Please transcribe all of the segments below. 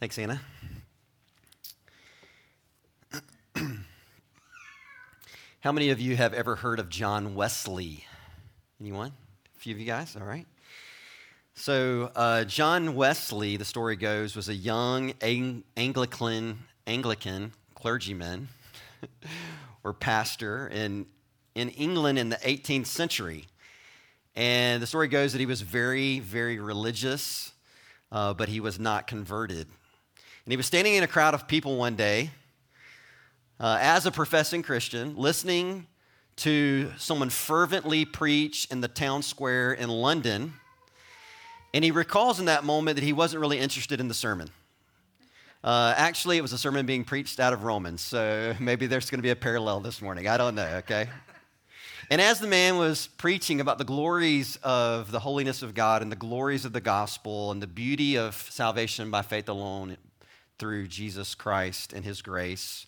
Thanks, Anna. How many of you have ever heard of John Wesley? Anyone? A few of you guys? All right. So, uh, John Wesley, the story goes, was a young Anglican, Anglican clergyman or pastor in, in England in the 18th century. And the story goes that he was very, very religious, uh, but he was not converted. And he was standing in a crowd of people one day uh, as a professing Christian, listening to someone fervently preach in the town square in London. And he recalls in that moment that he wasn't really interested in the sermon. Uh, actually, it was a sermon being preached out of Romans, so maybe there's going to be a parallel this morning. I don't know, okay? And as the man was preaching about the glories of the holiness of God and the glories of the gospel and the beauty of salvation by faith alone through Jesus Christ and his grace,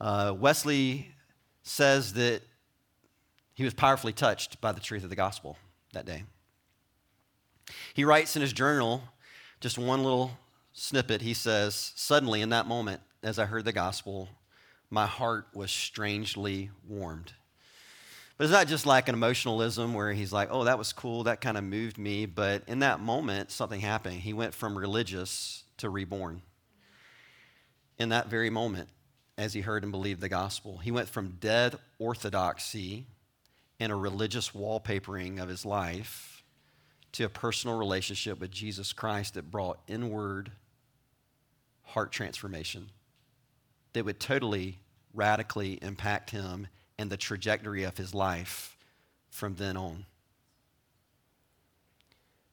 uh, Wesley says that he was powerfully touched by the truth of the gospel that day. He writes in his journal just one little snippet. He says, Suddenly, in that moment, as I heard the gospel, my heart was strangely warmed. But it's not just like an emotionalism where he's like, oh, that was cool, that kind of moved me. But in that moment, something happened. He went from religious to reborn. In that very moment, as he heard and believed the gospel. He went from dead orthodoxy and a religious wallpapering of his life to a personal relationship with Jesus Christ that brought inward heart transformation that would totally, radically impact him and the trajectory of his life from then on.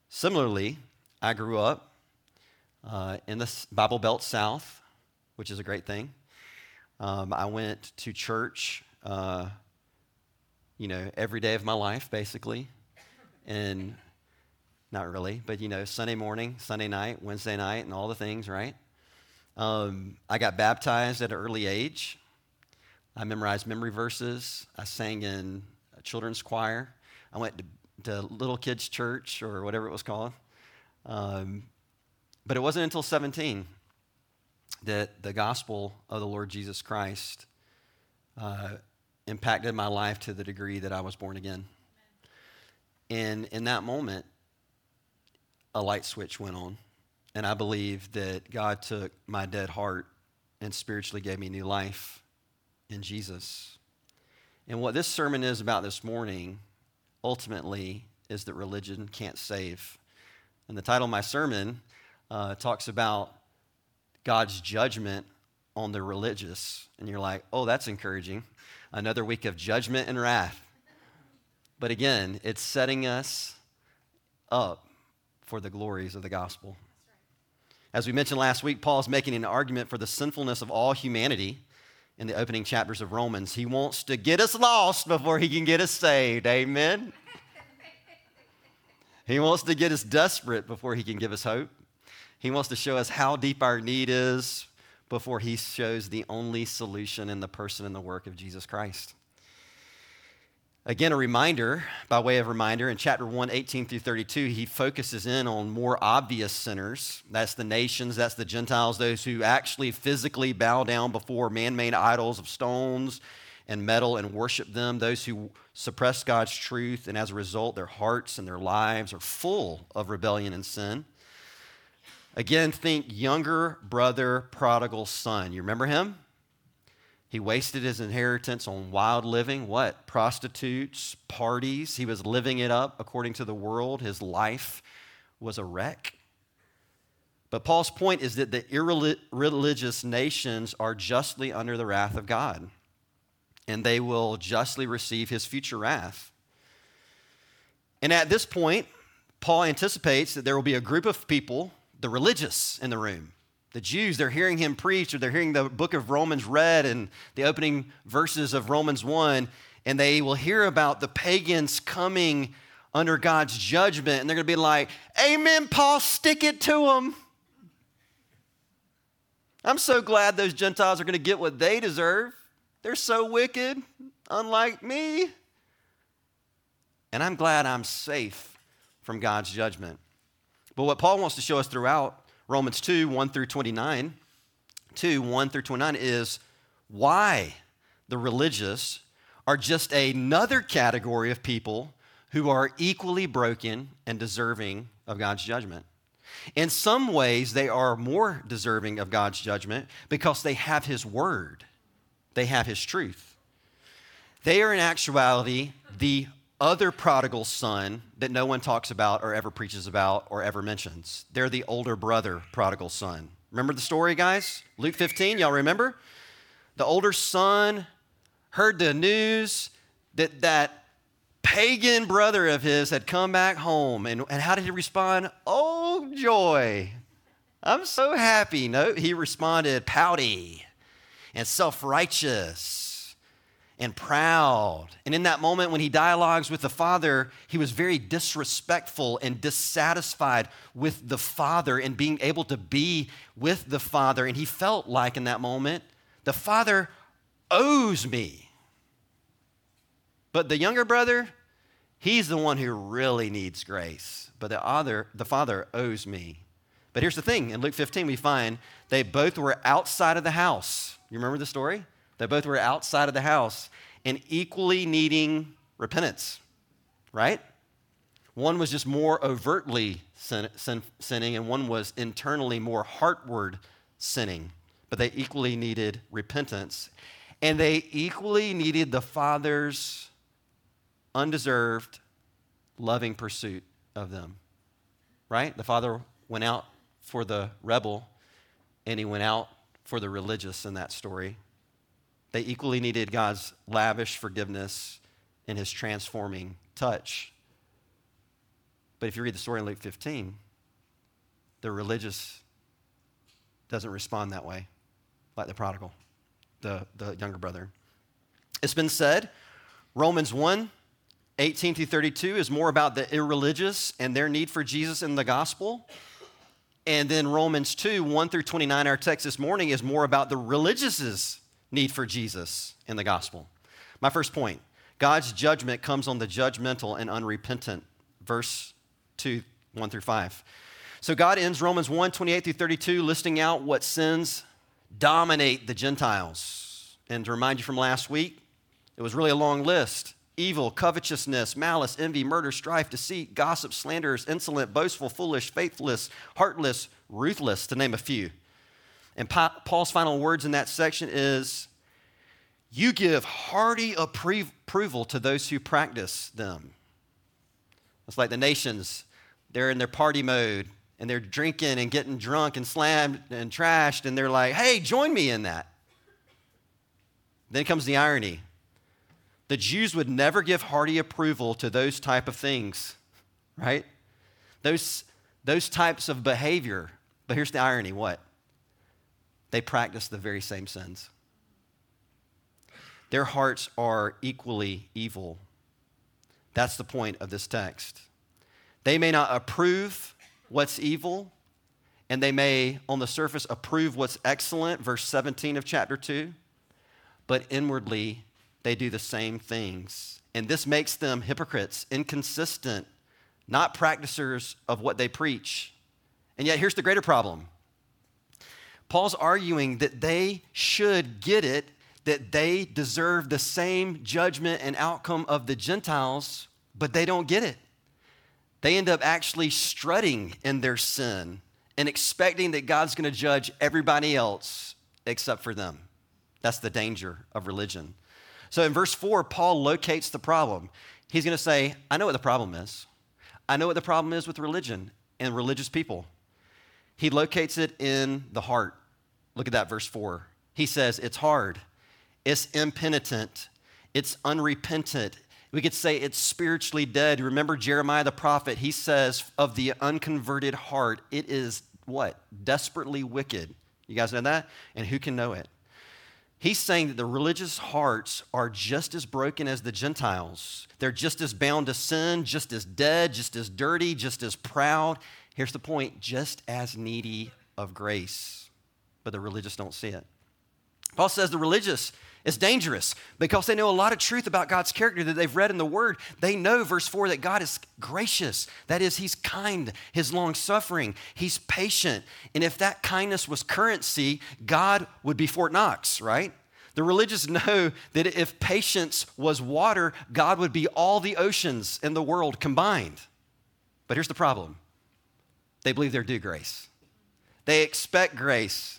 Similarly, I grew up uh, in the Bible Belt South, which is a great thing. Um, I went to church, uh, you know, every day of my life, basically. And not really, but, you know, Sunday morning, Sunday night, Wednesday night, and all the things, right? Um, I got baptized at an early age. I memorized memory verses. I sang in a children's choir. I went to, to little kids' church or whatever it was called. Um, but it wasn't until 17 that the gospel of the Lord Jesus Christ uh, impacted my life to the degree that I was born again. And in that moment, a light switch went on. And I believe that God took my dead heart and spiritually gave me new life in Jesus. And what this sermon is about this morning, ultimately, is that religion can't save. And the title of my sermon uh, talks about God's judgment on the religious. And you're like, oh, that's encouraging. Another week of judgment and wrath. But again, it's setting us up for the glories of the gospel. As we mentioned last week, Paul is making an argument for the sinfulness of all humanity in the opening chapters of Romans. He wants to get us lost before he can get us saved. Amen. he wants to get us desperate before he can give us hope. He wants to show us how deep our need is before he shows the only solution in the person and the work of Jesus Christ. Again, a reminder, by way of reminder, in chapter 1, 18 through 32, he focuses in on more obvious sinners. That's the nations, that's the Gentiles, those who actually physically bow down before man made idols of stones and metal and worship them, those who suppress God's truth, and as a result, their hearts and their lives are full of rebellion and sin. Again, think younger brother, prodigal son. You remember him? He wasted his inheritance on wild living. What? Prostitutes, parties. He was living it up according to the world. His life was a wreck. But Paul's point is that the irreligious nations are justly under the wrath of God, and they will justly receive his future wrath. And at this point, Paul anticipates that there will be a group of people the religious in the room. The Jews, they're hearing him preach or they're hearing the book of Romans read and the opening verses of Romans 1, and they will hear about the pagans coming under God's judgment, and they're going to be like, Amen, Paul, stick it to them. I'm so glad those Gentiles are going to get what they deserve. They're so wicked, unlike me. And I'm glad I'm safe from God's judgment. But what Paul wants to show us throughout Romans 2 1 through 29, 2 1 through 29 is why the religious are just another category of people who are equally broken and deserving of God's judgment. In some ways, they are more deserving of God's judgment because they have His Word, they have His truth. They are, in actuality, the other prodigal son that no one talks about or ever preaches about or ever mentions. They're the older brother prodigal son. Remember the story, guys? Luke 15, y'all remember? The older son heard the news that that pagan brother of his had come back home. And, and how did he respond? Oh, joy. I'm so happy. No, he responded pouty and self righteous and proud. And in that moment, when he dialogues with the father, he was very disrespectful and dissatisfied with the father and being able to be with the father. And he felt like in that moment, the father owes me. But the younger brother, he's the one who really needs grace. But the other, the father owes me. But here's the thing in Luke 15, we find they both were outside of the house. You remember the story? They both were outside of the house and equally needing repentance, right? One was just more overtly sin, sin, sinning, and one was internally more heartward sinning. But they equally needed repentance. And they equally needed the Father's undeserved, loving pursuit of them. Right? The father went out for the rebel, and he went out for the religious in that story. They equally needed God's lavish forgiveness and his transforming touch. But if you read the story in Luke 15, the religious doesn't respond that way, like the prodigal, the, the younger brother. It's been said, Romans 1 18 through 32 is more about the irreligious and their need for Jesus in the gospel. And then Romans 2, 1 through 29, our text this morning, is more about the religious's need for Jesus in the gospel. My first point God's judgment comes on the judgmental and unrepentant. Verse 2, 1 through 5. So God ends Romans 1, 28 through 32, listing out what sins dominate the Gentiles. And to remind you from last week, it was really a long list evil, covetousness, malice, envy, murder, strife, deceit, gossip, slanderers, insolent, boastful, foolish, faithless, heartless, ruthless, to name a few. And Paul's final words in that section is you give hearty approval to those who practice them. It's like the nations, they're in their party mode and they're drinking and getting drunk and slammed and trashed, and they're like, hey, join me in that. Then comes the irony the Jews would never give hearty approval to those type of things, right? Those, those types of behavior. But here's the irony what? They practice the very same sins. Their hearts are equally evil. That's the point of this text. They may not approve what's evil, and they may, on the surface, approve what's excellent, verse 17 of chapter 2, but inwardly, they do the same things. And this makes them hypocrites, inconsistent, not practicers of what they preach. And yet, here's the greater problem Paul's arguing that they should get it, that they deserve the same judgment and outcome of the Gentiles, but they don't get it. They end up actually strutting in their sin and expecting that God's going to judge everybody else except for them. That's the danger of religion. So in verse 4, Paul locates the problem. He's going to say, I know what the problem is. I know what the problem is with religion and religious people. He locates it in the heart. Look at that, verse 4. He says, It's hard, it's impenitent, it's unrepentant. We could say it's spiritually dead. Remember Jeremiah the prophet? He says, Of the unconverted heart, it is what? Desperately wicked. You guys know that? And who can know it? He's saying that the religious hearts are just as broken as the Gentiles. They're just as bound to sin, just as dead, just as dirty, just as proud. Here's the point just as needy of grace. But the religious don't see it. Paul says the religious is dangerous because they know a lot of truth about God's character that they've read in the Word. They know, verse 4, that God is gracious. That is, He's kind, He's long suffering, He's patient. And if that kindness was currency, God would be Fort Knox, right? The religious know that if patience was water, God would be all the oceans in the world combined. But here's the problem they believe they're due grace, they expect grace,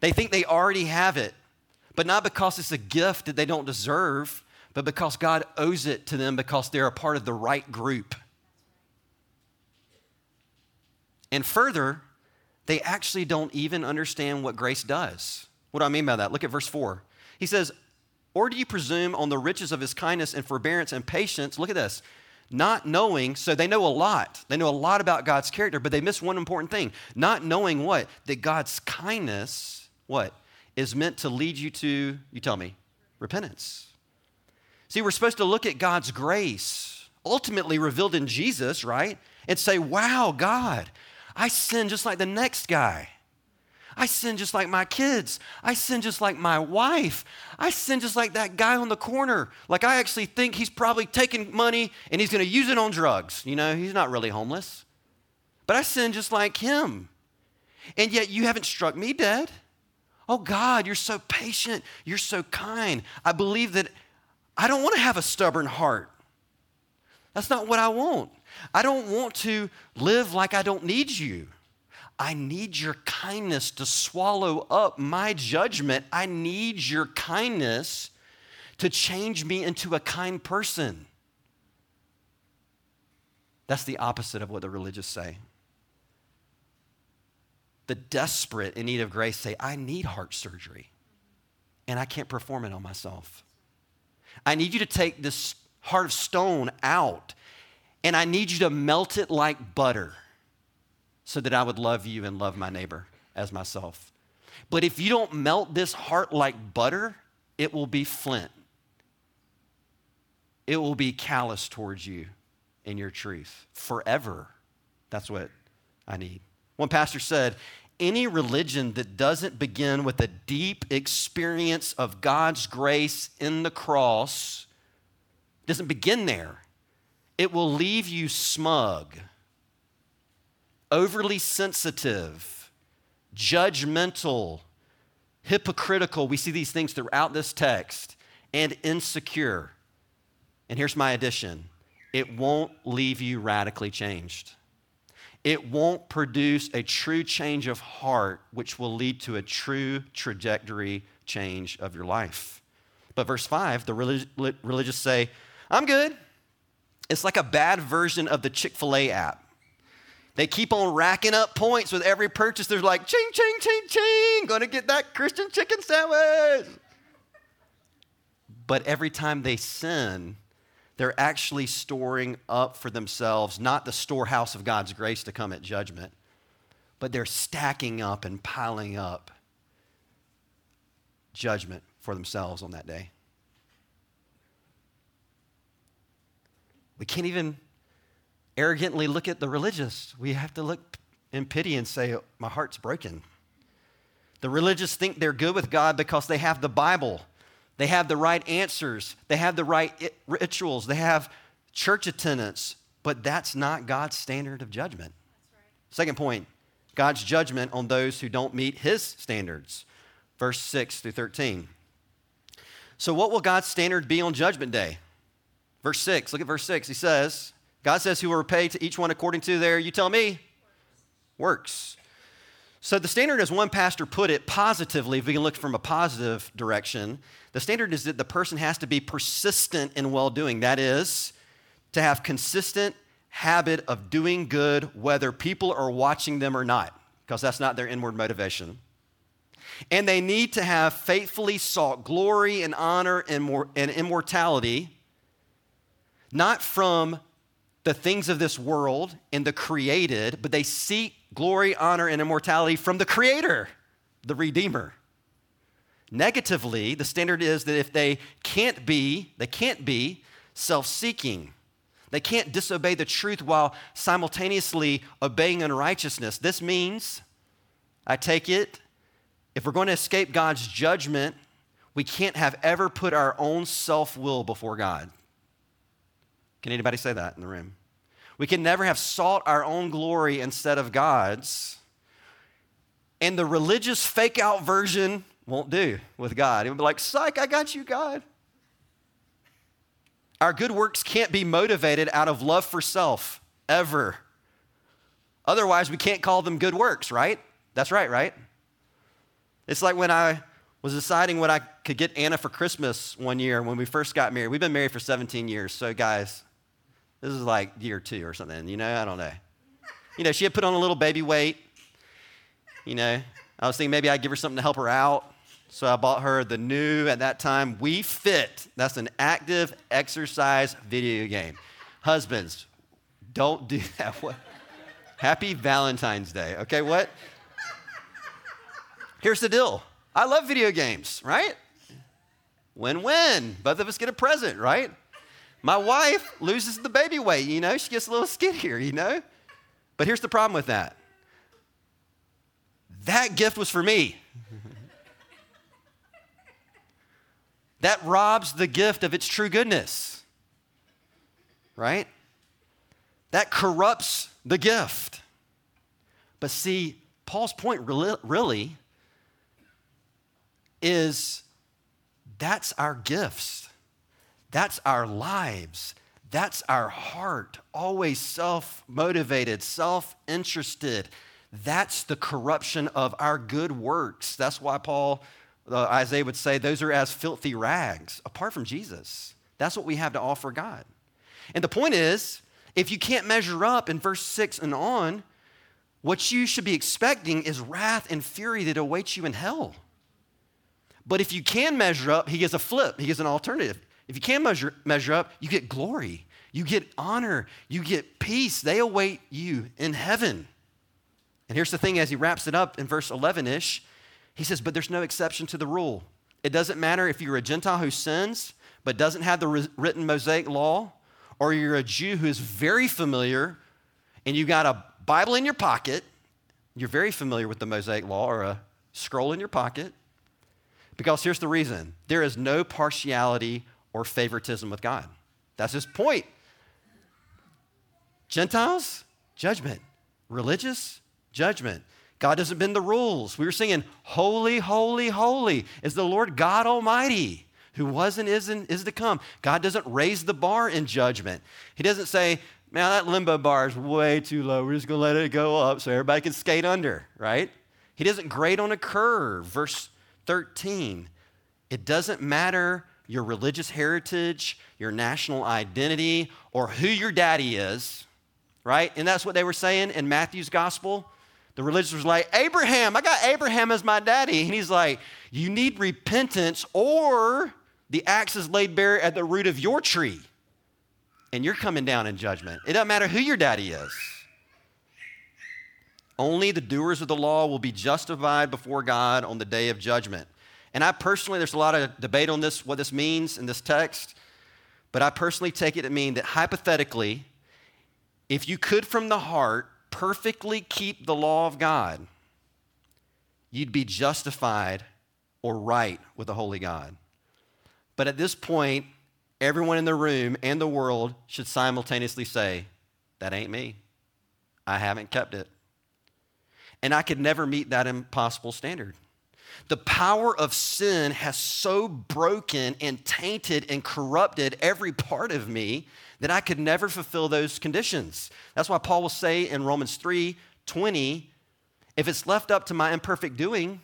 they think they already have it but not because it's a gift that they don't deserve, but because God owes it to them because they're a part of the right group. And further, they actually don't even understand what grace does. What do I mean by that? Look at verse 4. He says, Or do you presume on the riches of his kindness and forbearance and patience? Look at this. Not knowing, so they know a lot. They know a lot about God's character, but they miss one important thing. Not knowing what? That God's kindness, what? is meant to lead you to, you tell me, repentance. See, we're supposed to look at God's grace, ultimately revealed in Jesus, right? And say, wow, God, I sin just like the next guy. I sin just like my kids. I sin just like my wife. I sin just like that guy on the corner. Like, I actually think he's probably taking money and he's going to use it on drugs. You know, he's not really homeless. But I sin just like him. And yet, you haven't struck me dead. Oh, God, you're so patient. You're so kind. I believe that I don't want to have a stubborn heart. That's not what I want. I don't want to live like I don't need you. I need your kindness to swallow up my judgment. I need your kindness to change me into a kind person. That's the opposite of what the religious say the desperate in need of grace say, I need heart surgery and I can't perform it on myself. I need you to take this heart of stone out and I need you to melt it like butter so that I would love you and love my neighbor as myself. But if you don't melt this heart like butter, it will be flint. It will be callous towards you in your truth forever. That's what I need. One pastor said, any religion that doesn't begin with a deep experience of God's grace in the cross doesn't begin there. It will leave you smug, overly sensitive, judgmental, hypocritical. We see these things throughout this text, and insecure. And here's my addition it won't leave you radically changed it won't produce a true change of heart, which will lead to a true trajectory change of your life. But verse 5, the relig- religious say, I'm good. It's like a bad version of the Chick fil A app. They keep on racking up points with every purchase. They're like, ching, ching, ching, ching, gonna get that Christian chicken sandwich. But every time they sin, they're actually storing up for themselves not the storehouse of God's grace to come at judgment, but they're stacking up and piling up judgment for themselves on that day. We can't even arrogantly look at the religious. We have to look in pity and say, My heart's broken. The religious think they're good with God because they have the Bible they have the right answers, they have the right rituals, they have church attendance, but that's not God's standard of judgment. Right. Second point God's judgment on those who don't meet his standards. Verse 6 through 13. So, what will God's standard be on judgment day? Verse 6, look at verse 6. He says, God says, He will repay to each one according to their, you tell me, works. So, the standard, as one pastor put it positively, if we can look from a positive direction, the standard is that the person has to be persistent in well doing. That is, to have consistent habit of doing good whether people are watching them or not, because that's not their inward motivation. And they need to have faithfully sought glory and honor and, more, and immortality, not from the things of this world and the created, but they seek glory, honor, and immortality from the Creator, the Redeemer. Negatively, the standard is that if they can't be, they can't be self seeking. They can't disobey the truth while simultaneously obeying unrighteousness. This means, I take it, if we're going to escape God's judgment, we can't have ever put our own self will before God. Can anybody say that in the room? We can never have sought our own glory instead of God's. And the religious fake out version won't do with God. It would be like, psych, I got you, God. Our good works can't be motivated out of love for self, ever. Otherwise, we can't call them good works, right? That's right, right? It's like when I was deciding what I could get Anna for Christmas one year when we first got married. We've been married for 17 years, so guys, this is like year two or something, you know? I don't know. You know, she had put on a little baby weight. You know, I was thinking maybe I'd give her something to help her out. So I bought her the new, at that time, Wii Fit. That's an active exercise video game. Husbands, don't do that. What? Happy Valentine's Day. Okay, what? Here's the deal I love video games, right? Win win. Both of us get a present, right? My wife loses the baby weight, you know, she gets a little skinnier, you know? But here's the problem with that that gift was for me. that robs the gift of its true goodness, right? That corrupts the gift. But see, Paul's point really, really is that's our gifts, that's our lives, that's our heart, always self motivated, self interested. That's the corruption of our good works. That's why Paul, uh, Isaiah would say, those are as filthy rags apart from Jesus. That's what we have to offer God. And the point is, if you can't measure up in verse 6 and on, what you should be expecting is wrath and fury that awaits you in hell. But if you can measure up, he gives a flip, he gives an alternative. If you can measure, measure up, you get glory, you get honor, you get peace. They await you in heaven. And here's the thing as he wraps it up in verse 11 ish, he says, But there's no exception to the rule. It doesn't matter if you're a Gentile who sins, but doesn't have the written Mosaic law, or you're a Jew who is very familiar and you got a Bible in your pocket, you're very familiar with the Mosaic law, or a scroll in your pocket. Because here's the reason there is no partiality or favoritism with God. That's his point. Gentiles, judgment. Religious, judgment. God doesn't bend the rules. We were singing, Holy, holy, holy is the Lord God Almighty, who was and is and is to come. God doesn't raise the bar in judgment. He doesn't say, Man, that limbo bar is way too low. We're just going to let it go up so everybody can skate under, right? He doesn't grade on a curve. Verse 13. It doesn't matter your religious heritage, your national identity, or who your daddy is, right? And that's what they were saying in Matthew's gospel. The religious was like, Abraham, I got Abraham as my daddy. And he's like, You need repentance, or the axe is laid bare at the root of your tree, and you're coming down in judgment. It doesn't matter who your daddy is. Only the doers of the law will be justified before God on the day of judgment. And I personally, there's a lot of debate on this, what this means in this text, but I personally take it to mean that hypothetically, if you could from the heart perfectly keep the law of God, you'd be justified or right with the holy God. But at this point, everyone in the room and the world should simultaneously say, That ain't me. I haven't kept it. And I could never meet that impossible standard. The power of sin has so broken and tainted and corrupted every part of me that I could never fulfill those conditions. That's why Paul will say in Romans 3 20, if it's left up to my imperfect doing,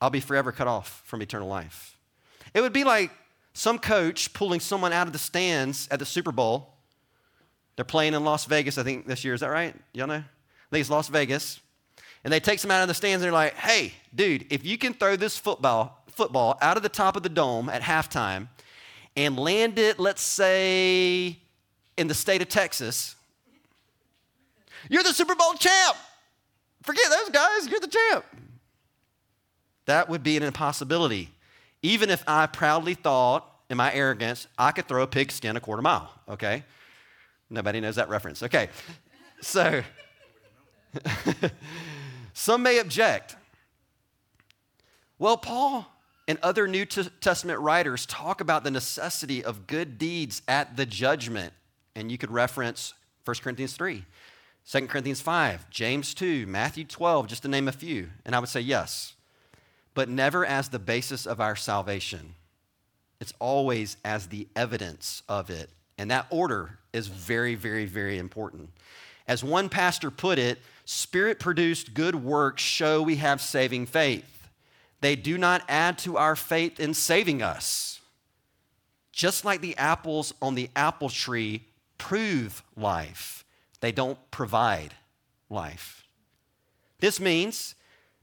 I'll be forever cut off from eternal life. It would be like some coach pulling someone out of the stands at the Super Bowl. They're playing in Las Vegas, I think, this year. Is that right? Y'all know? think it's Las Vegas. And they take some out of the stands and they're like, hey, dude, if you can throw this football, football out of the top of the dome at halftime and land it, let's say, in the state of Texas, you're the Super Bowl champ. Forget those guys, you're the champ. That would be an impossibility. Even if I proudly thought, in my arrogance, I could throw a pigskin a quarter mile, okay? Nobody knows that reference. Okay. So, Some may object. Well, Paul, and other New Testament writers talk about the necessity of good deeds at the judgment. And you could reference 1 Corinthians 3, 2 Corinthians 5, James 2, Matthew 12, just to name a few. And I would say yes, but never as the basis of our salvation. It's always as the evidence of it. And that order is very, very, very important. As one pastor put it, spirit produced good works show we have saving faith. They do not add to our faith in saving us. Just like the apples on the apple tree prove life, they don't provide life. This means,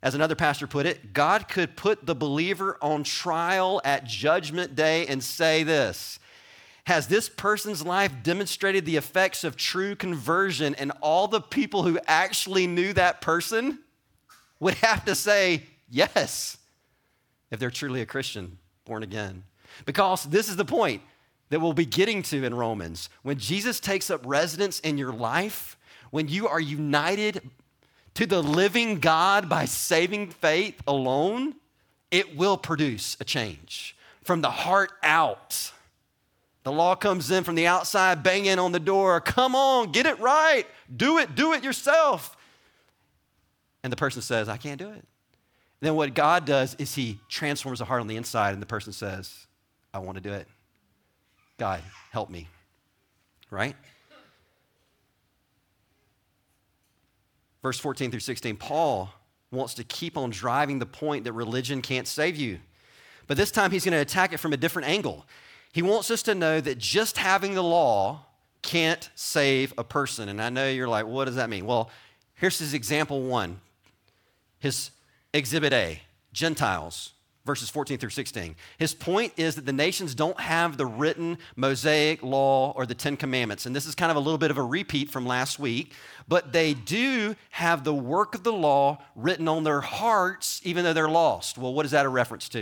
as another pastor put it, God could put the believer on trial at judgment day and say this Has this person's life demonstrated the effects of true conversion? And all the people who actually knew that person would have to say, Yes if they're truly a Christian, born again. Because this is the point that we'll be getting to in Romans. When Jesus takes up residence in your life, when you are united to the living God by saving faith alone, it will produce a change from the heart out. The law comes in from the outside, banging on the door. Come on, get it right. Do it, do it yourself. And the person says, I can't do it then what God does is He transforms the heart on the inside, and the person says, I want to do it. God, help me. Right? Verse 14 through 16, Paul wants to keep on driving the point that religion can't save you. But this time he's going to attack it from a different angle. He wants us to know that just having the law can't save a person. And I know you're like, what does that mean? Well, here's his example one. His Exhibit A Gentiles, verses 14 through 16. His point is that the nations don't have the written Mosaic law or the Ten Commandments. And this is kind of a little bit of a repeat from last week, but they do have the work of the law written on their hearts, even though they're lost. Well, what is that a reference to?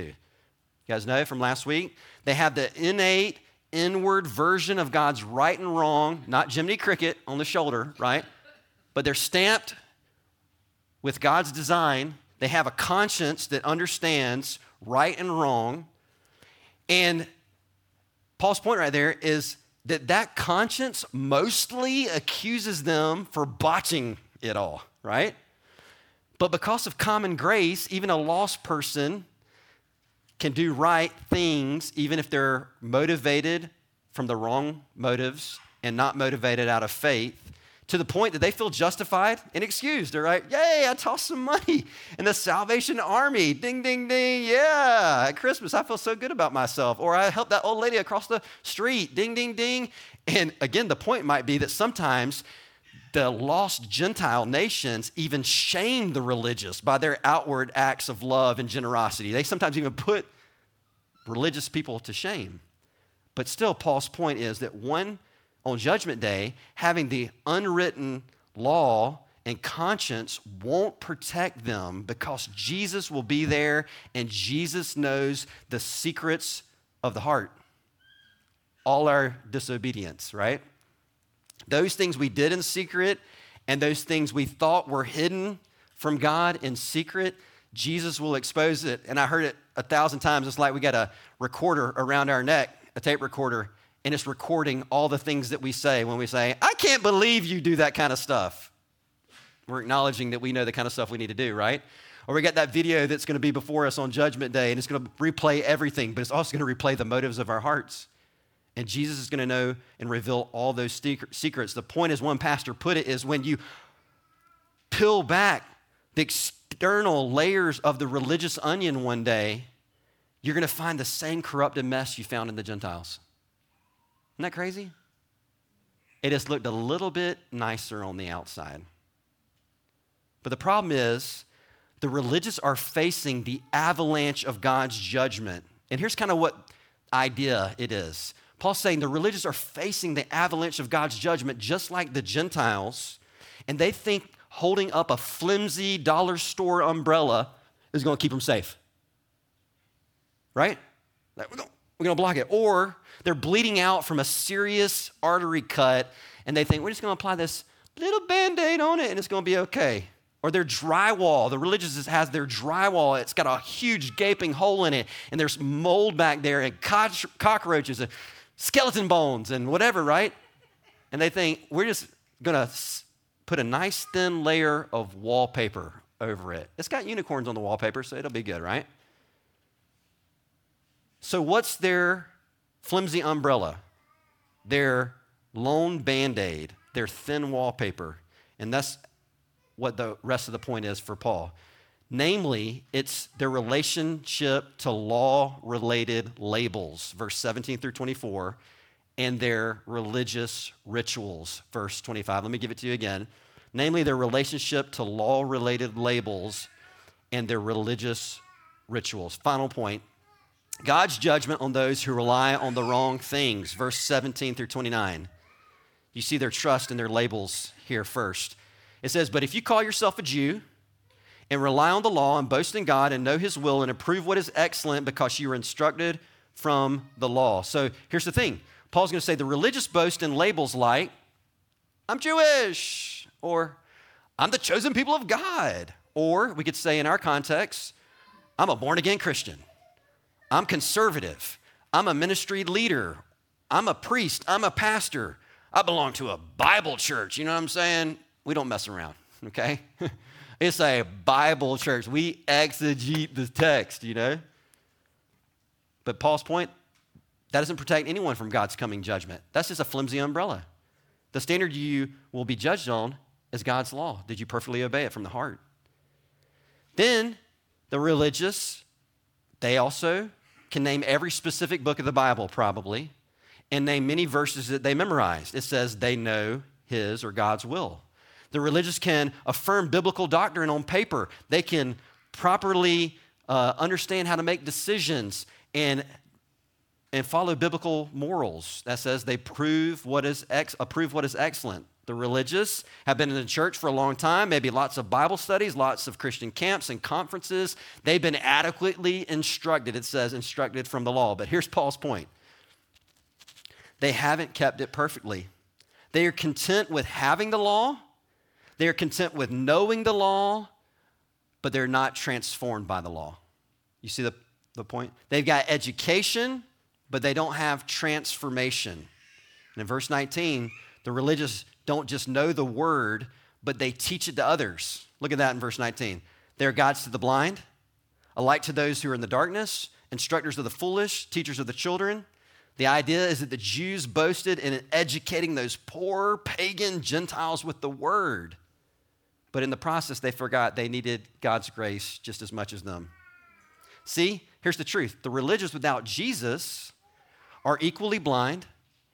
You guys know from last week? They have the innate, inward version of God's right and wrong, not Jiminy Cricket on the shoulder, right? But they're stamped with God's design they have a conscience that understands right and wrong. And Paul's point right there is that that conscience mostly accuses them for botching it all, right? But because of common grace, even a lost person can do right things even if they're motivated from the wrong motives and not motivated out of faith to the point that they feel justified and excused. They're like, Yay, I tossed some money in the Salvation Army. Ding, ding, ding. Yeah, at Christmas, I feel so good about myself. Or I helped that old lady across the street. Ding, ding, ding. And again, the point might be that sometimes the lost Gentile nations even shame the religious by their outward acts of love and generosity. They sometimes even put religious people to shame. But still, Paul's point is that one on Judgment Day, having the unwritten law and conscience won't protect them because Jesus will be there and Jesus knows the secrets of the heart. All our disobedience, right? Those things we did in secret and those things we thought were hidden from God in secret, Jesus will expose it. And I heard it a thousand times. It's like we got a recorder around our neck, a tape recorder, and it's recording all the things that we say when we say, I can't believe you do that kind of stuff. We're acknowledging that we know the kind of stuff we need to do, right? Or we got that video that's going to be before us on Judgment Day, and it's going to replay everything, but it's also going to replay the motives of our hearts. And Jesus is going to know and reveal all those secrets. The point, as one pastor put it, is when you peel back the external layers of the religious onion one day, you're going to find the same corrupted mess you found in the Gentiles. Isn't that crazy? It just looked a little bit nicer on the outside. But the problem is, the religious are facing the avalanche of God's judgment. And here's kind of what idea it is. Paul's saying the religious are facing the avalanche of God's judgment just like the Gentiles, and they think holding up a flimsy dollar store umbrella is going to keep them safe. Right? We're going to block it. Or they're bleeding out from a serious artery cut, and they think, we're just going to apply this little band aid on it and it's going to be okay. Or their drywall. The religious has their drywall. It's got a huge gaping hole in it, and there's mold back there, and cockroaches, skeleton bones, and whatever, right? And they think, we're just gonna put a nice thin layer of wallpaper over it. It's got unicorns on the wallpaper, so it'll be good, right? So, what's their flimsy umbrella? Their lone band aid, their thin wallpaper. And that's what the rest of the point is for Paul. Namely, it's their relationship to law related labels, verse 17 through 24, and their religious rituals, verse 25. Let me give it to you again. Namely, their relationship to law related labels and their religious rituals. Final point God's judgment on those who rely on the wrong things, verse 17 through 29. You see their trust in their labels here first. It says, But if you call yourself a Jew and rely on the law and boast in God and know his will and approve what is excellent because you are instructed from the law. So here's the thing Paul's going to say the religious boast in labels like, I'm Jewish, or I'm the chosen people of God, or we could say in our context, I'm a born again Christian. I'm conservative. I'm a ministry leader. I'm a priest. I'm a pastor. I belong to a Bible church. You know what I'm saying? We don't mess around, okay? it's a Bible church. We exegete the text, you know? But Paul's point that doesn't protect anyone from God's coming judgment. That's just a flimsy umbrella. The standard you will be judged on is God's law. Did you perfectly obey it from the heart? Then the religious, they also can name every specific book of the Bible, probably, and name many verses that they memorized. It says they know His or God's will. The religious can affirm biblical doctrine on paper, they can properly uh, understand how to make decisions and and follow biblical morals. That says they prove what is ex- approve what is excellent. The religious have been in the church for a long time, maybe lots of Bible studies, lots of Christian camps and conferences. They've been adequately instructed, it says, instructed from the law. But here's Paul's point they haven't kept it perfectly. They are content with having the law, they are content with knowing the law, but they're not transformed by the law. You see the, the point? They've got education, but they don't have transformation. And in verse 19, the religious don't just know the word, but they teach it to others. Look at that in verse 19. They are guides to the blind, a light to those who are in the darkness, instructors of the foolish, teachers of the children. The idea is that the Jews boasted in educating those poor pagan Gentiles with the word. But in the process, they forgot they needed God's grace just as much as them. See, here's the truth the religious without Jesus are equally blind,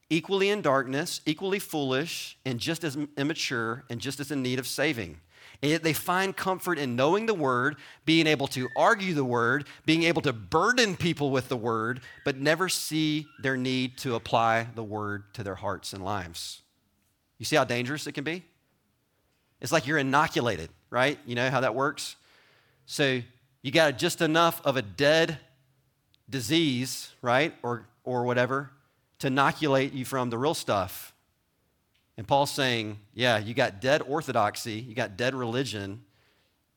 equally in darkness, equally foolish, and just as immature and just as in need of saving. Yet they find comfort in knowing the word, being able to argue the word, being able to burden people with the word, but never see their need to apply the word to their hearts and lives. You see how dangerous it can be? It's like you're inoculated, right? You know how that works? So you got just enough of a dead disease, right? Or, or whatever, to inoculate you from the real stuff. And Paul's saying, yeah, you got dead orthodoxy, you got dead religion,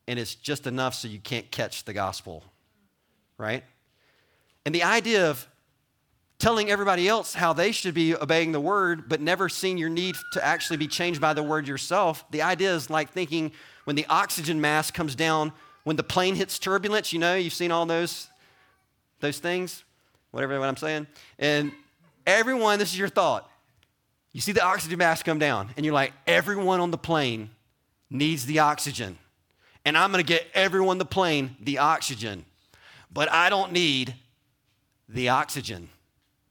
and it's just enough so you can't catch the gospel, right? And the idea of telling everybody else how they should be obeying the word, but never seeing your need to actually be changed by the word yourself, the idea is like thinking when the oxygen mask comes down, when the plane hits turbulence, you know, you've seen all those, those things, whatever what I'm saying. And Everyone, this is your thought. You see the oxygen mask come down, and you're like, everyone on the plane needs the oxygen. And I'm gonna get everyone on the plane the oxygen. But I don't need the oxygen.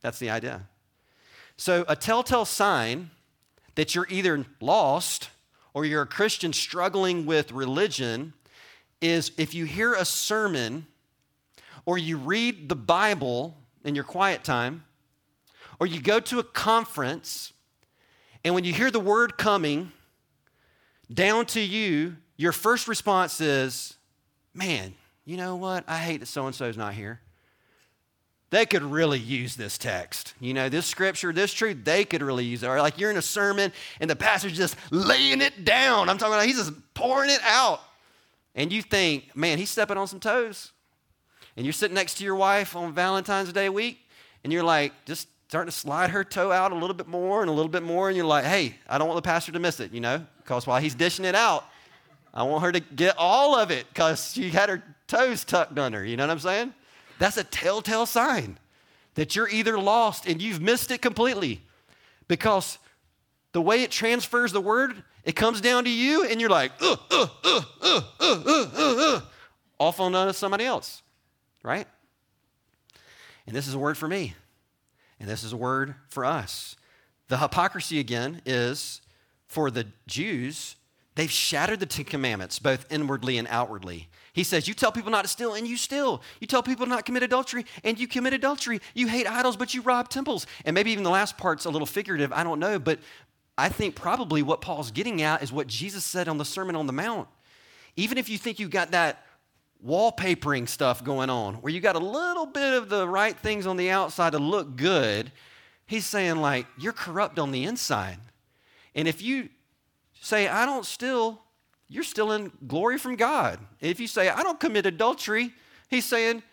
That's the idea. So, a telltale sign that you're either lost or you're a Christian struggling with religion is if you hear a sermon or you read the Bible in your quiet time or you go to a conference, and when you hear the word coming down to you, your first response is, Man, you know what? I hate that so and so's not here. They could really use this text. You know, this scripture, this truth, they could really use it. Or like you're in a sermon and the pastor's just laying it down. I'm talking about he's just pouring it out. and you think, man, he's stepping on some toes. And you're sitting next to your wife on Valentine's Day week, and you're like, just starting to slide her toe out a little bit more and a little bit more, and you're like, hey, I don't want the pastor to miss it, you know? Because while he's dishing it out, I want her to get all of it because she had her toes tucked under. You know what I'm saying? That's a telltale sign that you're either lost and you've missed it completely because the way it transfers the word, it comes down to you and you're like, uh, uh, uh, uh, uh, uh, uh, off on somebody else, right? And this is a word for me, and this is a word for us. The hypocrisy again is for the Jews, they've shattered the Ten Commandments, both inwardly and outwardly. He says, You tell people not to steal, and you steal. You tell people not to commit adultery, and you commit adultery. You hate idols, but you rob temples. And maybe even the last part's a little figurative, I don't know, but I think probably what Paul's getting at is what Jesus said on the Sermon on the Mount. Even if you think you got that wallpapering stuff going on, where you got a little bit of the right things on the outside to look good, he's saying, like, you're corrupt on the inside. And if you say, I don't steal, you're still in glory from God. If you say, I don't commit adultery, he's saying,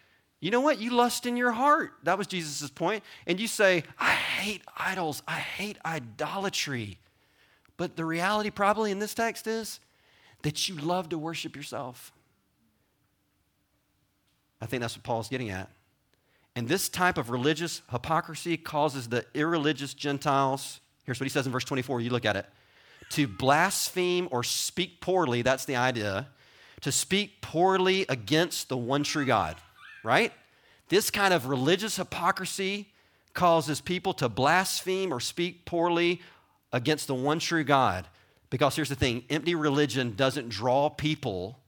you know what? You lust in your heart. That was Jesus' point. And you say, I hate idols. I hate idolatry. But the reality, probably in this text, is that you love to worship yourself. I think that's what Paul's getting at. And this type of religious hypocrisy causes the irreligious Gentiles. Here's what he says in verse 24. You look at it to blaspheme or speak poorly, that's the idea, to speak poorly against the one true God, right? This kind of religious hypocrisy causes people to blaspheme or speak poorly against the one true God. Because here's the thing empty religion doesn't draw people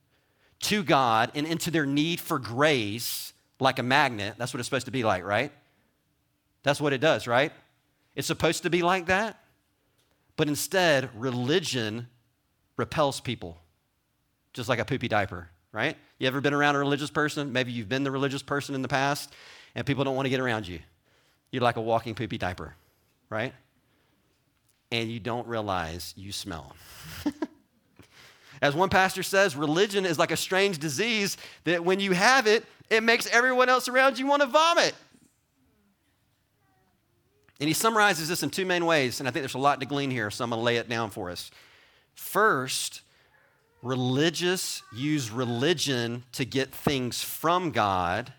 to God and into their need for grace like a magnet. That's what it's supposed to be like, right? That's what it does, right? It's supposed to be like that. But instead, religion repels people, just like a poopy diaper, right? You ever been around a religious person? Maybe you've been the religious person in the past, and people don't want to get around you. You're like a walking poopy diaper, right? And you don't realize you smell. As one pastor says, religion is like a strange disease that when you have it, it makes everyone else around you want to vomit. And he summarizes this in two main ways, and I think there's a lot to glean here, so I'm going to lay it down for us. First, religious use religion to get things from God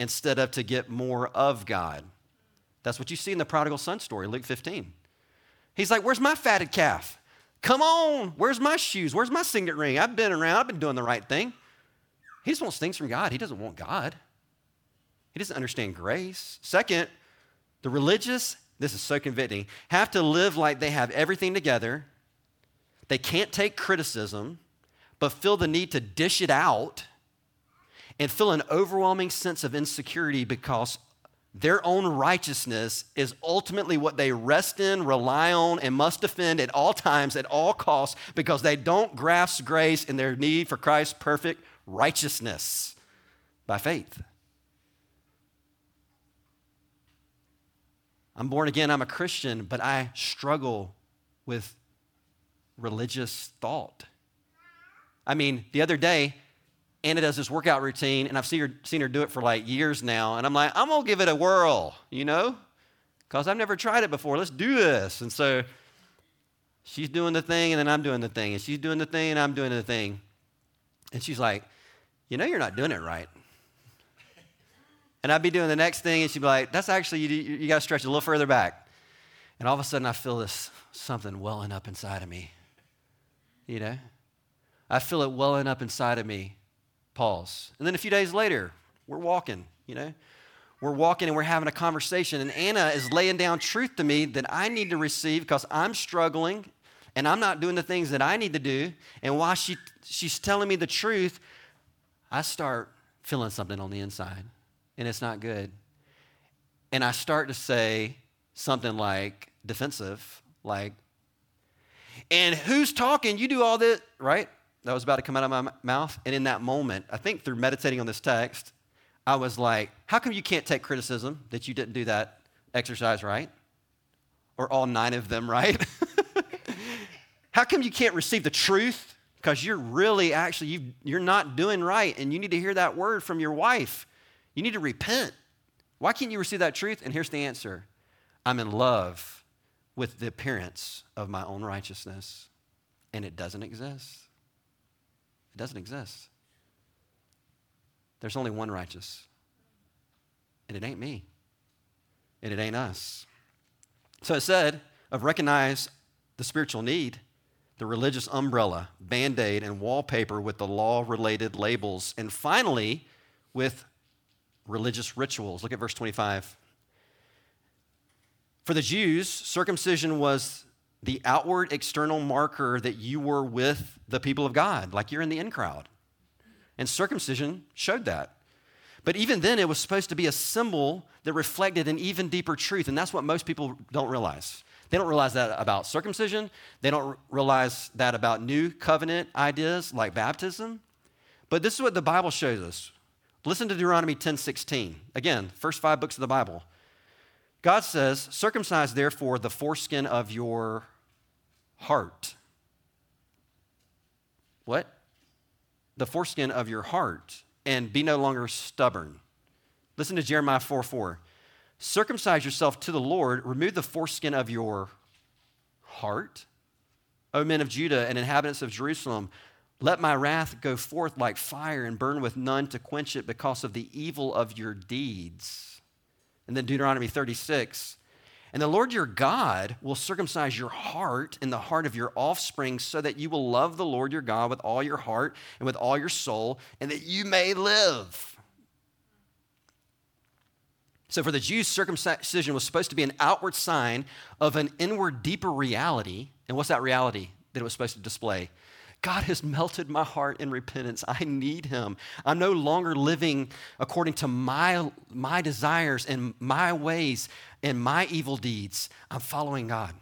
instead of to get more of God. That's what you see in the prodigal son story, Luke 15. He's like, Where's my fatted calf? Come on, where's my shoes? Where's my signet ring? I've been around, I've been doing the right thing. He just wants things from God. He doesn't want God. He doesn't understand grace. Second, the religious, this is so convicting, have to live like they have everything together. They can't take criticism, but feel the need to dish it out and feel an overwhelming sense of insecurity because their own righteousness is ultimately what they rest in, rely on, and must defend at all times, at all costs, because they don't grasp grace in their need for Christ's perfect righteousness by faith. I'm born again, I'm a Christian, but I struggle with religious thought. I mean, the other day, Anna does this workout routine, and I've seen her, seen her do it for like years now, and I'm like, I'm gonna give it a whirl, you know? Because I've never tried it before. Let's do this. And so she's doing the thing, and then I'm doing the thing, and she's doing the thing, and I'm doing the thing. And she's like, You know, you're not doing it right. And I'd be doing the next thing, and she'd be like, That's actually, you, you got to stretch a little further back. And all of a sudden, I feel this something welling up inside of me. You know? I feel it welling up inside of me. Pause. And then a few days later, we're walking, you know? We're walking and we're having a conversation, and Anna is laying down truth to me that I need to receive because I'm struggling and I'm not doing the things that I need to do. And while she, she's telling me the truth, I start feeling something on the inside and it's not good. And I start to say something like defensive, like, and who's talking? You do all this, right? That was about to come out of my mouth. And in that moment, I think through meditating on this text, I was like, how come you can't take criticism that you didn't do that exercise right? Or all nine of them right? how come you can't receive the truth because you're really actually, you you're not doing right and you need to hear that word from your wife. You need to repent. Why can't you receive that truth? And here's the answer I'm in love with the appearance of my own righteousness, and it doesn't exist. It doesn't exist. There's only one righteous, and it ain't me, and it ain't us. So it said of recognize the spiritual need, the religious umbrella, band aid, and wallpaper with the law related labels, and finally with religious rituals. Look at verse 25. For the Jews, circumcision was the outward external marker that you were with the people of God, like you're in the in crowd. And circumcision showed that. But even then, it was supposed to be a symbol that reflected an even deeper truth. And that's what most people don't realize. They don't realize that about circumcision. They don't realize that about new covenant ideas like baptism. But this is what the Bible shows us. Listen to Deuteronomy 10:16. Again, first five books of the Bible. God says, Circumcise therefore the foreskin of your heart. What? The foreskin of your heart, and be no longer stubborn. Listen to Jeremiah 4 4. Circumcise yourself to the Lord, remove the foreskin of your heart. O men of Judah and inhabitants of Jerusalem, let my wrath go forth like fire and burn with none to quench it because of the evil of your deeds. And then Deuteronomy 36. And the Lord your God will circumcise your heart and the heart of your offspring so that you will love the Lord your God with all your heart and with all your soul and that you may live. So, for the Jews, circumcision was supposed to be an outward sign of an inward, deeper reality. And what's that reality that it was supposed to display? God has melted my heart in repentance. I need him. I'm no longer living according to my, my desires and my ways and my evil deeds. I'm following God.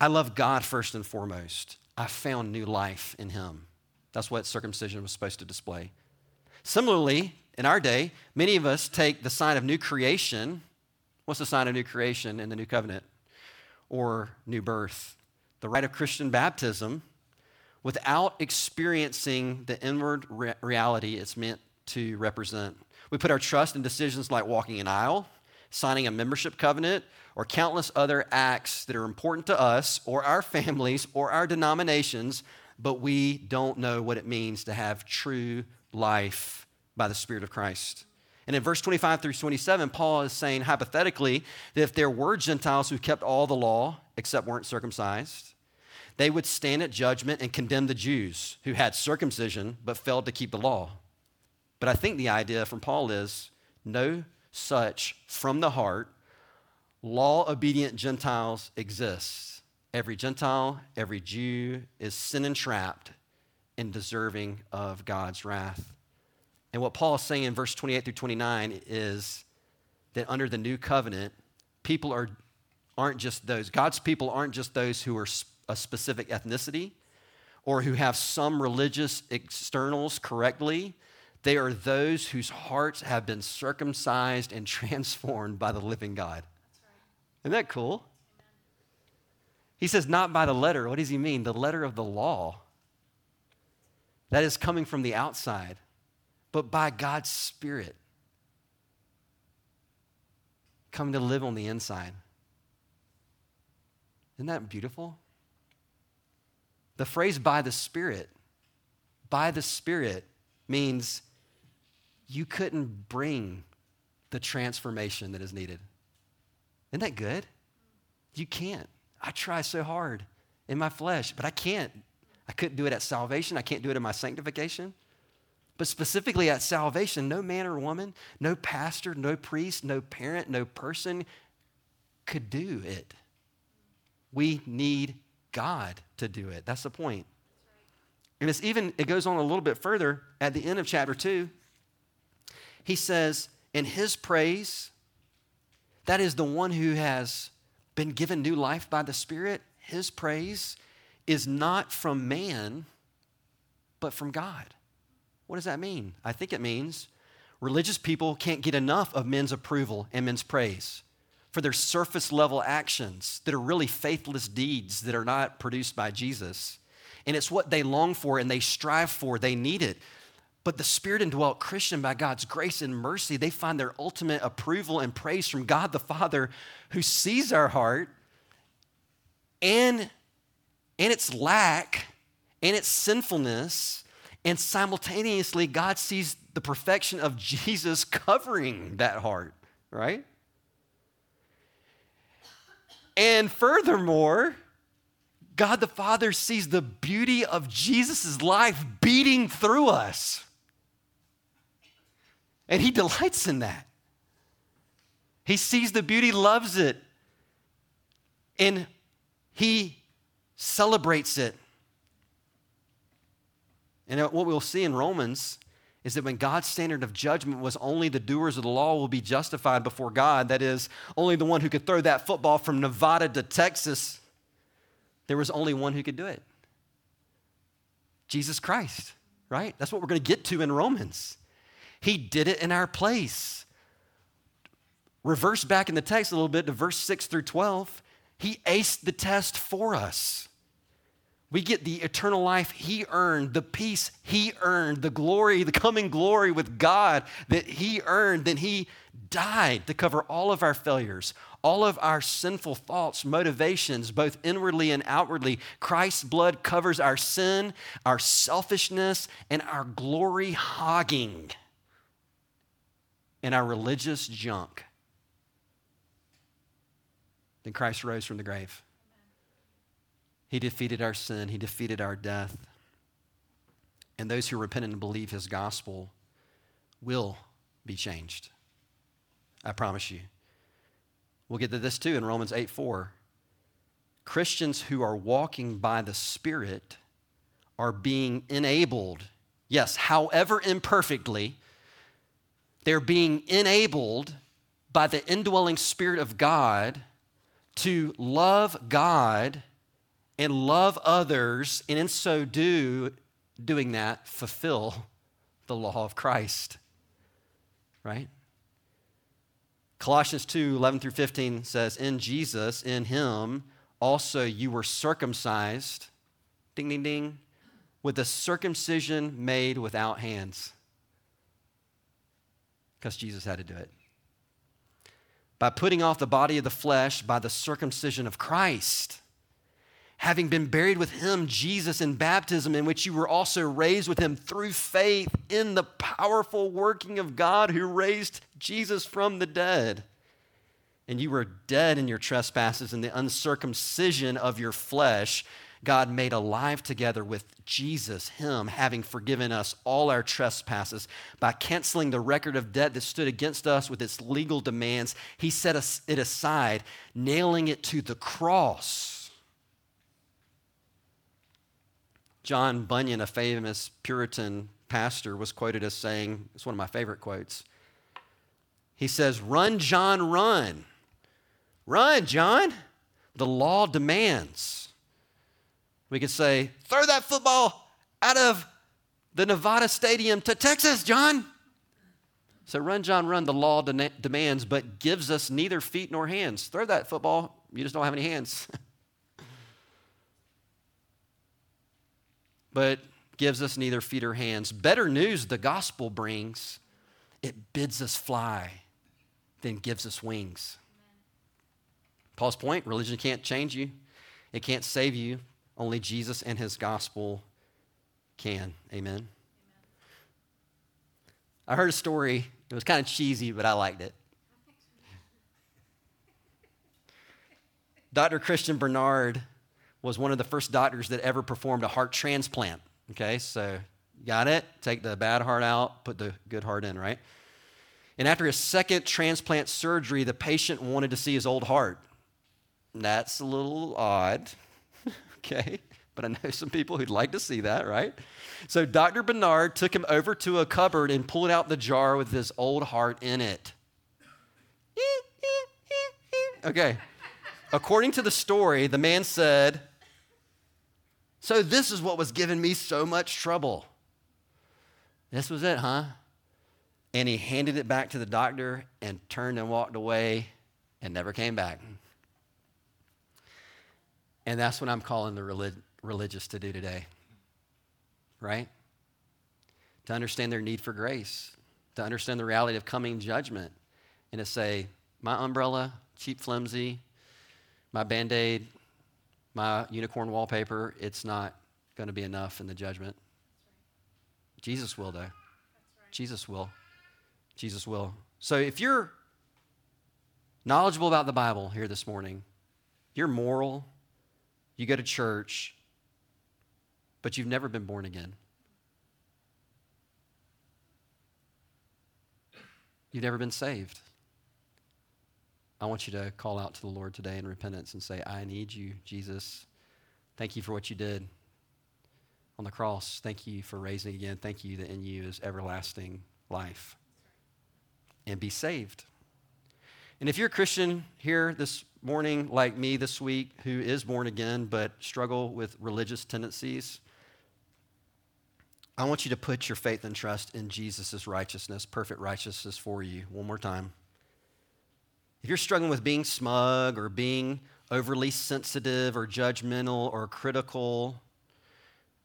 I love God first and foremost. I found new life in him. That's what circumcision was supposed to display. Similarly, in our day, many of us take the sign of new creation. What's the sign of new creation in the new covenant? Or new birth? The rite of Christian baptism without experiencing the inward re- reality it's meant to represent. We put our trust in decisions like walking an aisle, signing a membership covenant, or countless other acts that are important to us or our families or our denominations, but we don't know what it means to have true life by the Spirit of Christ. And in verse 25 through 27, Paul is saying hypothetically that if there were Gentiles who kept all the law except weren't circumcised, they would stand at judgment and condemn the Jews who had circumcision but failed to keep the law. But I think the idea from Paul is no such from the heart law obedient Gentiles exist. Every Gentile, every Jew is sin entrapped and deserving of God's wrath. And what Paul is saying in verse 28 through 29 is that under the new covenant, people are, aren't just those, God's people aren't just those who are a specific ethnicity or who have some religious externals correctly. They are those whose hearts have been circumcised and transformed by the living God. Isn't that cool? He says, not by the letter. What does he mean? The letter of the law. That is coming from the outside but by God's Spirit coming to live on the inside. Isn't that beautiful? The phrase by the Spirit, by the Spirit means you couldn't bring the transformation that is needed. Isn't that good? You can't. I try so hard in my flesh, but I can't. I couldn't do it at salvation. I can't do it in my sanctification. But specifically at salvation, no man or woman, no pastor, no priest, no parent, no person could do it. We need God to do it. That's the point. And it's even, it goes on a little bit further at the end of chapter 2. He says, In his praise, that is the one who has been given new life by the Spirit, his praise is not from man, but from God. What does that mean? I think it means religious people can't get enough of men's approval and men's praise for their surface level actions that are really faithless deeds that are not produced by Jesus. and it's what they long for and they strive for, they need it. But the spirit indwelt Christian, by God's grace and mercy, they find their ultimate approval and praise from God the Father who sees our heart and, and its lack and its sinfulness. And simultaneously, God sees the perfection of Jesus covering that heart, right? And furthermore, God the Father sees the beauty of Jesus' life beating through us. And he delights in that. He sees the beauty, loves it, and he celebrates it. And what we'll see in Romans is that when God's standard of judgment was only the doers of the law will be justified before God, that is, only the one who could throw that football from Nevada to Texas, there was only one who could do it Jesus Christ, right? That's what we're going to get to in Romans. He did it in our place. Reverse back in the text a little bit to verse 6 through 12. He aced the test for us. We get the eternal life he earned, the peace he earned, the glory, the coming glory with God that he earned. Then he died to cover all of our failures, all of our sinful thoughts, motivations, both inwardly and outwardly. Christ's blood covers our sin, our selfishness, and our glory hogging and our religious junk. Then Christ rose from the grave. He defeated our sin, He defeated our death. And those who repent and believe His gospel will be changed. I promise you. We'll get to this too in Romans 8 4. Christians who are walking by the Spirit are being enabled, yes, however imperfectly, they're being enabled by the indwelling Spirit of God to love God and love others, and in so do, doing that, fulfill the law of Christ. Right? Colossians 2 11 through 15 says, In Jesus, in him, also you were circumcised, ding, ding, ding, with a circumcision made without hands. Because Jesus had to do it. By putting off the body of the flesh by the circumcision of Christ having been buried with him, Jesus, in baptism, in which you were also raised with him through faith in the powerful working of God who raised Jesus from the dead. And you were dead in your trespasses and the uncircumcision of your flesh. God made alive together with Jesus, Him, having forgiven us all our trespasses by canceling the record of debt that stood against us with its legal demands. He set it aside, nailing it to the cross John Bunyan, a famous Puritan pastor, was quoted as saying, it's one of my favorite quotes. He says, Run, John, run. Run, John. The law demands. We could say, Throw that football out of the Nevada stadium to Texas, John. So run, John, run. The law de- demands, but gives us neither feet nor hands. Throw that football. You just don't have any hands. but gives us neither feet or hands. Better news the gospel brings it bids us fly, then gives us wings. Paul's point religion can't change you, it can't save you. Only Jesus and his gospel can. Amen. I heard a story. It was kind of cheesy, but I liked it. Dr. Christiaan Barnard was one of the first doctors that ever performed a heart transplant. Okay, so got it? Take the bad heart out, put the good heart in, right? And after his second transplant surgery, the patient wanted to see his old heart. That's a little odd, okay? But I know some people who'd like to see that, right? So Dr. Bernard took him over to a cupboard and pulled out the jar with his old heart in it. Eh, eh, eh, okay. According to the story, the man said, so, this is what was giving me so much trouble. This was it, huh? And he handed it back to the doctor and turned and walked away and never came back. And that's what I'm calling the relig- religious to do today. right? To understand their need for grace, to understand the reality of coming judgment, and to say, my umbrella, cheap, flimsy, my band aid, my unicorn wallpaper, it's not going to be enough in the judgment. Jesus will, though. Jesus will. Jesus will. So if you're knowledgeable about the Bible here this morning, you're moral, you go to church, but you've never been born again. You've never been saved. I want you to call out to the Lord today in repentance and say, I need you, Jesus. Thank you for what you did on the cross. Thank you for raising again. Thank you that in you is everlasting life. And be saved. And if you're a Christian here this morning, like me this week, who is born again but struggle with religious tendencies, I want you to put your faith and trust in Jesus' righteousness, perfect righteousness for you. One more time. If you're struggling with being smug or being overly sensitive or judgmental or critical,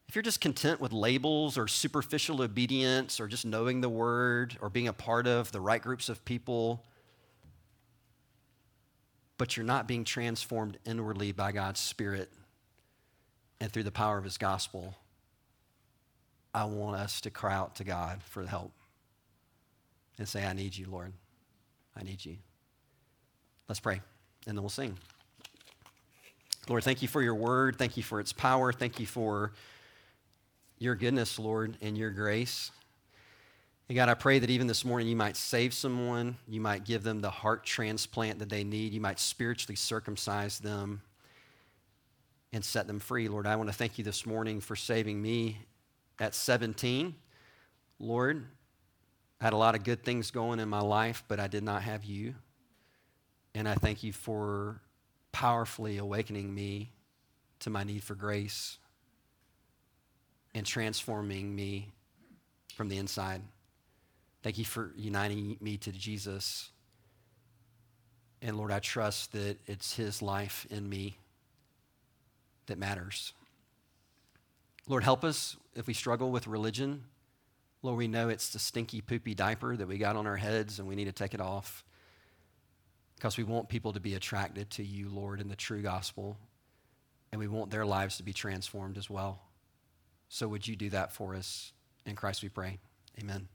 if you're just content with labels or superficial obedience or just knowing the word or being a part of the right groups of people, but you're not being transformed inwardly by God's Spirit and through the power of His gospel, I want us to cry out to God for help and say, I need you, Lord. I need you. Let's pray, and then we'll sing. Lord, thank you for your word. Thank you for its power. Thank you for your goodness, Lord, and your grace. And God, I pray that even this morning you might save someone, you might give them the heart transplant that they need, you might spiritually circumcise them and set them free. Lord, I want to thank you this morning for saving me at 17. Lord, I had a lot of good things going in my life, but I did not have you. And I thank you for powerfully awakening me to my need for grace and transforming me from the inside. Thank you for uniting me to Jesus. And Lord, I trust that it's His life in me that matters. Lord, help us if we struggle with religion. Lord, we know it's the stinky, poopy diaper that we got on our heads and we need to take it off because we want people to be attracted to you, Lord, in the true gospel, and we want their lives to be transformed as well. So would you do that for us? In Christ we pray. Amen.